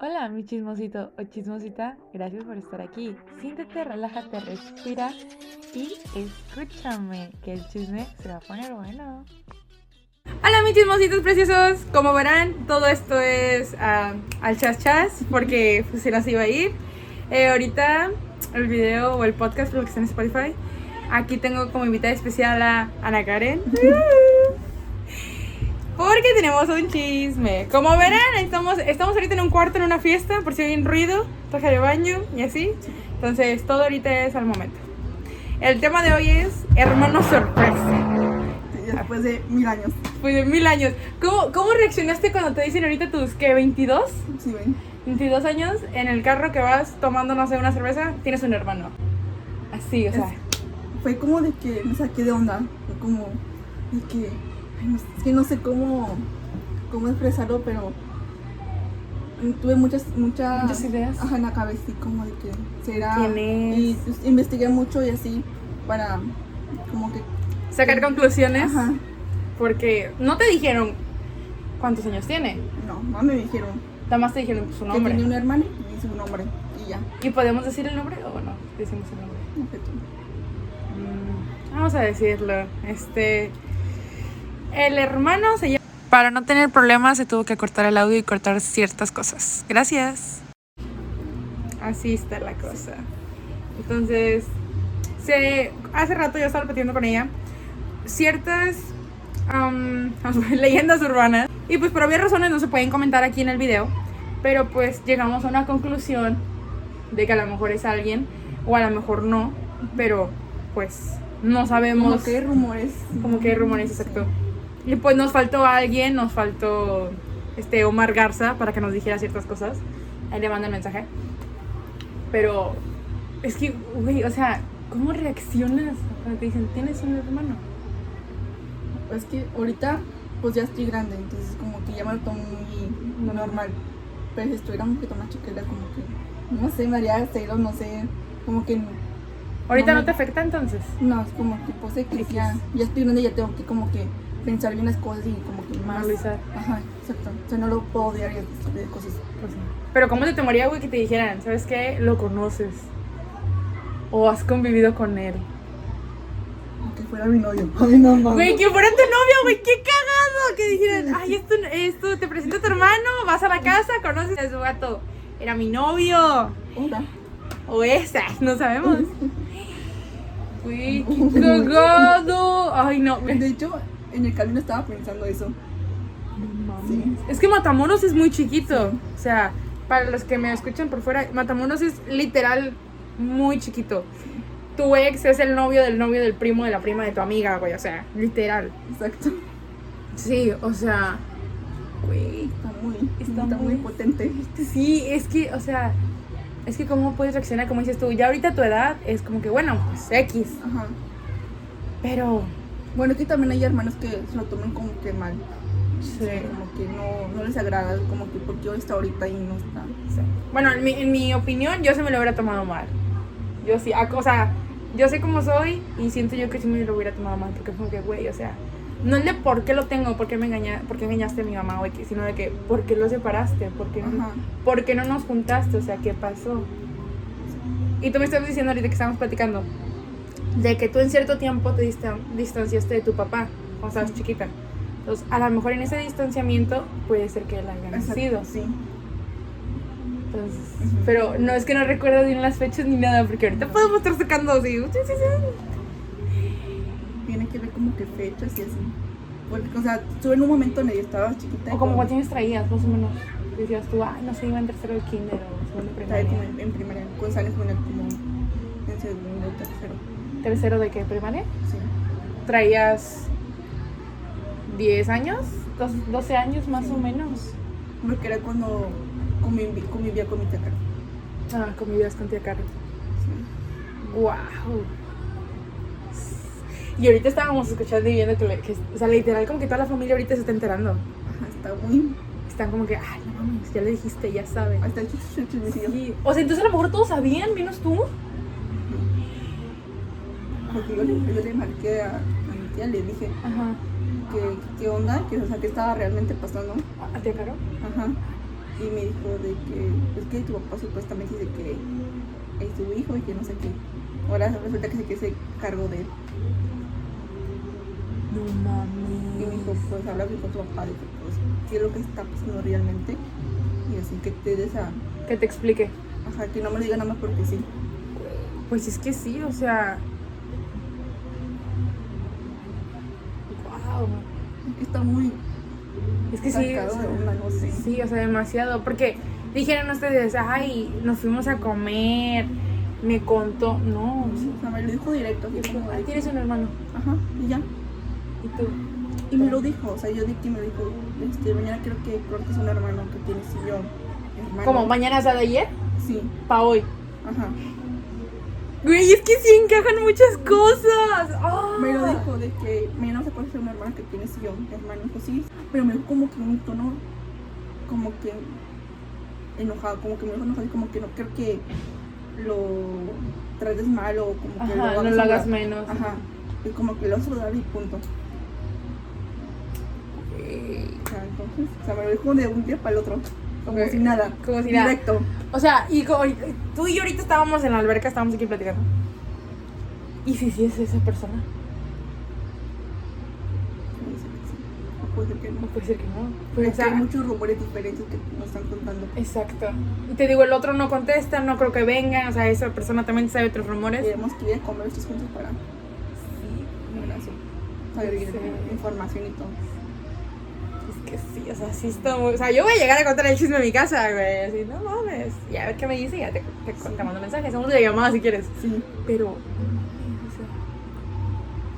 Hola, mi chismosito o chismosita, gracias por estar aquí. Siéntete, relájate, respira y escúchame, que el chisme se va a poner bueno. Hola mis chismositos preciosos, como verán todo esto es ah, al chas chas porque pues, se las iba a ir. Eh, ahorita el video o el podcast, lo que está en Spotify, aquí tengo como invitada especial a Ana Karen. Porque tenemos un chisme. Como verán, estamos, estamos ahorita en un cuarto en una fiesta, por si hay un ruido, traje de baño y así. Entonces, todo ahorita es al momento. El tema de hoy es hermano sorpresa. Después de mil años. Pues de mil años. ¿Cómo, ¿Cómo reaccionaste cuando te dicen ahorita tus, qué, 22? Sí, ven. 22 años, en el carro que vas tomando, no sé, una cerveza, tienes un hermano. Así, o sea. Fue como de que me saqué de onda. Fue como de que. No es que no sé cómo, cómo expresarlo, pero tuve muchas, muchas, Muchas ideas. ajá, en la cabeza, y como de que será. ¿Quién es? Y pues, investigué mucho y así para como que. Sacar conclusiones. Ajá. Porque no te dijeron cuántos años tiene. No, no me dijeron Nada más te dijeron su que nombre. tenía un hermano y su nombre. Y ya. ¿Y podemos decir el nombre o no? Decimos el nombre. No sé tú. Mm, Vamos a decirlo. Este. El hermano se llama. Para no tener problemas, se tuvo que cortar el audio y cortar ciertas cosas. Gracias. Así está la cosa. Entonces, se, hace rato yo estaba platicando con ella ciertas am, leyendas urbanas. Y pues por obvias razones no se pueden comentar aquí en el video. Pero pues llegamos a una conclusión de que a lo mejor es alguien o a lo mejor no. Pero pues no sabemos. Como que hay rumores. Como que hay rumores, exacto. Y pues nos faltó alguien, nos faltó este Omar Garza para que nos dijera ciertas cosas. Ahí le mando el mensaje. Pero es que, güey, o sea, ¿cómo reaccionas cuando te dicen, tienes un hermano? Es que ahorita pues ya estoy grande, entonces como que ya me lo tomo muy normal. Pero si estuviera un poquito más chiquita, como que, no sé, me haría cero, no sé, como que, ¿Ahorita No, no te afecta entonces? no, es como que pues que ya, ya estoy grande, ya tengo que como que pensar bien las cosas y como que más. Analizar. Ajá, exacto. O sea, no lo puedo odiar y tipo de cosas. Pues. Pero ¿cómo te tomaría, güey, que te dijeran, ¿sabes qué? Lo conoces. O has convivido con él. Aunque fuera mi novio. Ay, no mames. Güey, que fuera tu novio, güey, qué cagado. Que dijeran, ay, esto, esto, te presento a tu hermano, vas a la casa, conoces a su gato. Era mi novio. Hola. O esa, no sabemos. Güey, qué cagado. Ay, no. De hecho, en el camino estaba pensando eso. Sí. Es que Matamoros es muy chiquito. O sea, para los que me escuchan por fuera, Matamoros es literal muy chiquito. Tu ex es el novio del novio del primo de la prima de tu amiga, güey. O sea, literal. Exacto. Sí, o sea. Güey. Está muy, Está está, muy- muy potente. Sí, es que, o sea. Es que cómo puedes reaccionar, como dices tú, ya ahorita tu edad es como que, bueno, pues X. Ajá. Pero. Bueno, que también hay hermanos que se lo toman como que mal. Sí. Como que no, no les agrada, como que porque hoy está ahorita y no está. Sí. Bueno, en mi, en mi opinión, yo se me lo hubiera tomado mal. Yo sí, a- o sea, yo sé cómo soy y siento yo que sí me lo hubiera tomado mal, porque fue como que, güey, o sea, no es de por qué lo tengo, por qué me, engaña, por qué engañaste a mi mamá, güey, sino de que, ¿por qué lo separaste? ¿Por qué, no- por qué no nos juntaste? O sea, ¿qué pasó? Y tú me estás diciendo ahorita que estábamos platicando, de que tú en cierto tiempo te dista- distanciaste de tu papá, cuando estabas chiquita. Entonces, a lo mejor en ese distanciamiento puede ser que él haya nacido. Sí. Entonces, Ujú. pero no es que no recuerdo bien las fechas ni nada, porque ahorita podemos estar sacando así. sí, sí, sí. Tiene que ver como que fechas y así. Porque, o sea, estuve en un momento en el que estaba chiquita. O como cuántos años traías, más o menos. Decías tú, ay, no sé, iba en tercero de kinder o segundo de primaria. como en, en primaria. Con él como en segundo o tercero. ¿Tercero de qué? ¿Primaria? Sí. ¿Traías 10 años? Dos- ¿12 años más o menos? Porque era cuando convivía con mi tía Carmen. Ah, convivías con tía Carlos. Sí. ¡Wow! Y ahorita estábamos escuchando y viendo que, le- que, o sea, literal, como que toda la familia ahorita se está enterando. Ajá, está muy. Están como que, ay, no mames, ya le dijiste, ya sabe. El chismecillo. Sí. O sea, entonces a lo mejor todos sabían, menos tú. Porque yo le, yo le marqué a, a mi tía, le dije Ajá. que qué onda, que, o sea, qué estaba realmente pasando. ¿A tía Caro? Ajá. y me dijo de que, es que tu papá supuestamente dice que es tu hijo y que no sé qué. Ahora resulta que se que se cargó de él. No Y mames. me dijo, pues habla con tu papá, de que pues, qué es lo que está pasando realmente. Y así que te des a, Que te explique. ajá, que no me lo diga nada más porque sí. Pues es que sí, o sea. Wow. Es que está muy Es que sí. o sea, no sé. Sí, o sea, demasiado. Porque dijeron ustedes, ay, nos fuimos a comer, me contó. No, o sea, O sea, me lo dijo directo. que- tienes un hermano. Ajá, y ya. Y tú. Y me lo dijo, o sea, yo di que me dijo, este, mañana creo que cortes un hermano que tiene sillón. Hermano. Como mañana es de ayer, Sí, pa' hoy. ajá. Güey, es que sí encajan muchas cosas. Ah. Me lo dijo de que mañana vas a conocer una hermana que tiene sillón, hermano. Dijo, sí, pero me dijo como que un tono, como que enojado, como que me dijo enojado y como que no creo que lo trates mal o como que Ajá, no hagas lo hagas menos. Ajá, y como que lo vas a saludar y punto. Güey. O sea, entonces, o sea, me lo dijo de un día para el otro, como si nada. Como si nada. Directo. O sea, y tú y yo ahorita estábamos en la alberca, estábamos aquí platicando. ¿Y si sí es esa persona? Sí. Puede ser que No puede ser que no. Pues, o sea, hay muchos rumores diferentes que nos están contando. Exacto. Y te digo, el otro no contesta, no creo que venga. O sea, esa persona también sabe otros rumores. Queremos que ir a comer estos juntos para bueno, así, saber bien Sí. información y todo. Es que sí, o sea, sí está muy... O sea, yo voy a llegar a contar el chisme en mi casa, güey. Así, no mames. Y a ver qué me dice ya te, te, te mando mensaje. Hacemos una llamada si quieres. Sí, Pero... o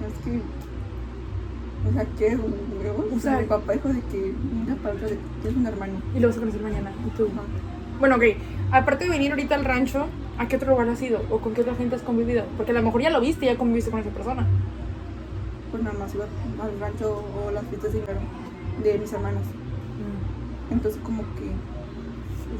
sea, es que. O sea, ¿qué? O O sea- mi papá dijo de que una para otra de que tienes un hermano. Y lo vas a conocer mañana. Y tú... Ajá. Bueno, ok. Aparte de venir ahorita al rancho, ¿a qué otro lugar has ido? ¿O con qué otra gente has convivido? Porque a lo mejor ya lo viste y ya conviviste con esa persona. Pues nada más iba al rancho o las fiestas de invierno de mis hermanos. Entonces, como que.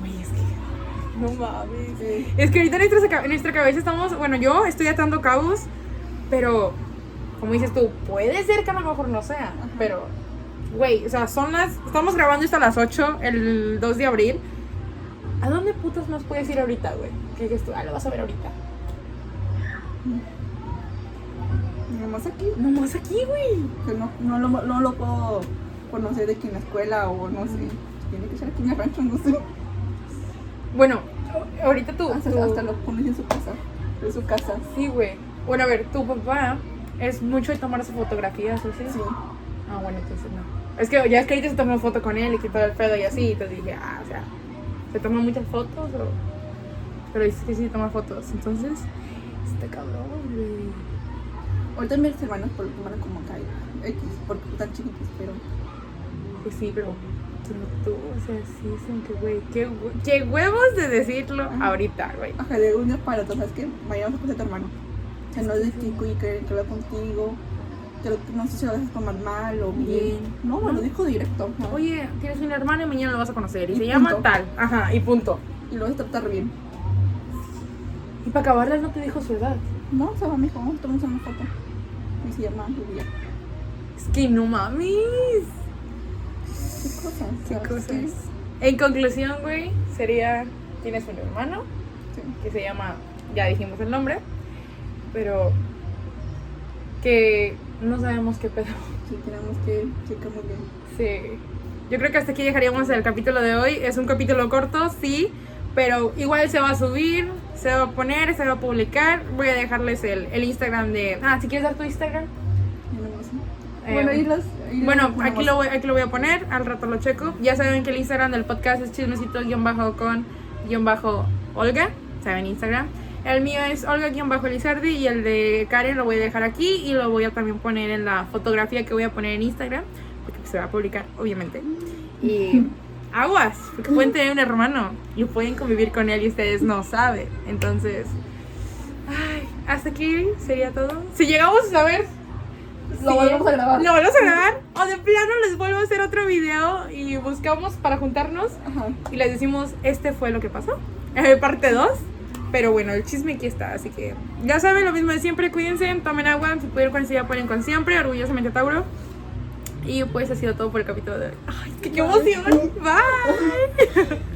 Güey, es que... No mames. Es que ahorita en nuestra, en nuestra cabeza estamos... Bueno, yo estoy atando cabos, pero... Como dices tú, puede ser que a lo mejor no sea, pero... Güey, o sea, son las... Estamos grabando esto a las 8, el 2 de abril. ¿A dónde putas más puedes ir ahorita, güey? Que dices tú, ah, lo vas a ver ahorita. nada más aquí. Nomás aquí, güey. Que no, no, lo, no lo puedo conocer de que en la escuela o no sé. Tiene que ser aquí en el rancho, no sé. Bueno, ahorita tú... Hasta, tú- hasta lo pones en su casa. En su casa. Sí, güey. Bueno, a ver, tu papá es mucho de tomarse fotografías, ¿o sí? Sí. Ah, bueno, entonces no. Es que ya es que ahorita se tomó foto con él y todo el pedo y así, y entonces dije, ah, o sea, ¿se toman muchas fotos o...? Pero dice que sí toma fotos, entonces, está cabrón, güey. Ahorita mis hermanos por lo como acá X, porque están chiquitos, pero Pues sí, pero, tú, o sea, sí, dicen que, güey, qué, qué huevos de decirlo Ajá. ahorita, güey. ajá, de un día para otro, ¿sabes qué? Mañana vamos a conocer a tu hermano. O sea, no es de que habla contigo, no sé si lo vas a tomar mal o bien. Bien. No, me lo dijo directo. ajá. Oye, tienes un hermano y mañana lo vas a conocer, y, Y se llama punto. tal, ajá, y punto. Y lo vas a tratar bien. Y para acabarla no te dijo su edad. No, se va, me dijo, vamos a tomar una foto. Y se llama Julia. Es que no mames. ¿Qué cosas? Qué ¿sabes? cosas. Sí, En conclusión, güey, sería, tienes un hermano sí. que se llama, ya dijimos el nombre, pero que no sabemos qué pedo. Sí, tenemos que checar muy bien. Sí. Yo creo que hasta aquí dejaríamos el capítulo de hoy. Es un capítulo corto, sí, pero igual se va a subir, se va a poner, se va a publicar. Voy a dejarles el, el Instagram de... Ah, si quieres dar tu Instagram. Y no. Eh, bueno, los. Bueno, aquí lo, voy, aquí lo voy a poner, al rato lo checo. Ya saben que el Instagram del podcast es chismecito-con-olga. Saben Instagram. El mío es Olga-Lizardi y el de Karen lo voy a dejar aquí y lo voy a también poner en la fotografía que voy a poner en Instagram, porque se va a publicar, obviamente. Y aguas, porque pueden tener un hermano y pueden convivir con él y ustedes no saben. Entonces, ay, hasta aquí sería todo. Si llegamos a Lo volvemos a grabar. Lo volvemos a grabar. O de plano les vuelvo a hacer otro video y buscamos para juntarnos Ajá. y les decimos, este fue lo que pasó. Eh, parte 2. Pero bueno, el chisme aquí está, así que ya saben lo mismo de siempre, cuídense, tomen agua, si pudieron con ya pueden con siempre, orgullosamente Tauro. Y pues ha sido todo por el capítulo de hoy. ¡Ay, qué, qué emoción! ¡Bye!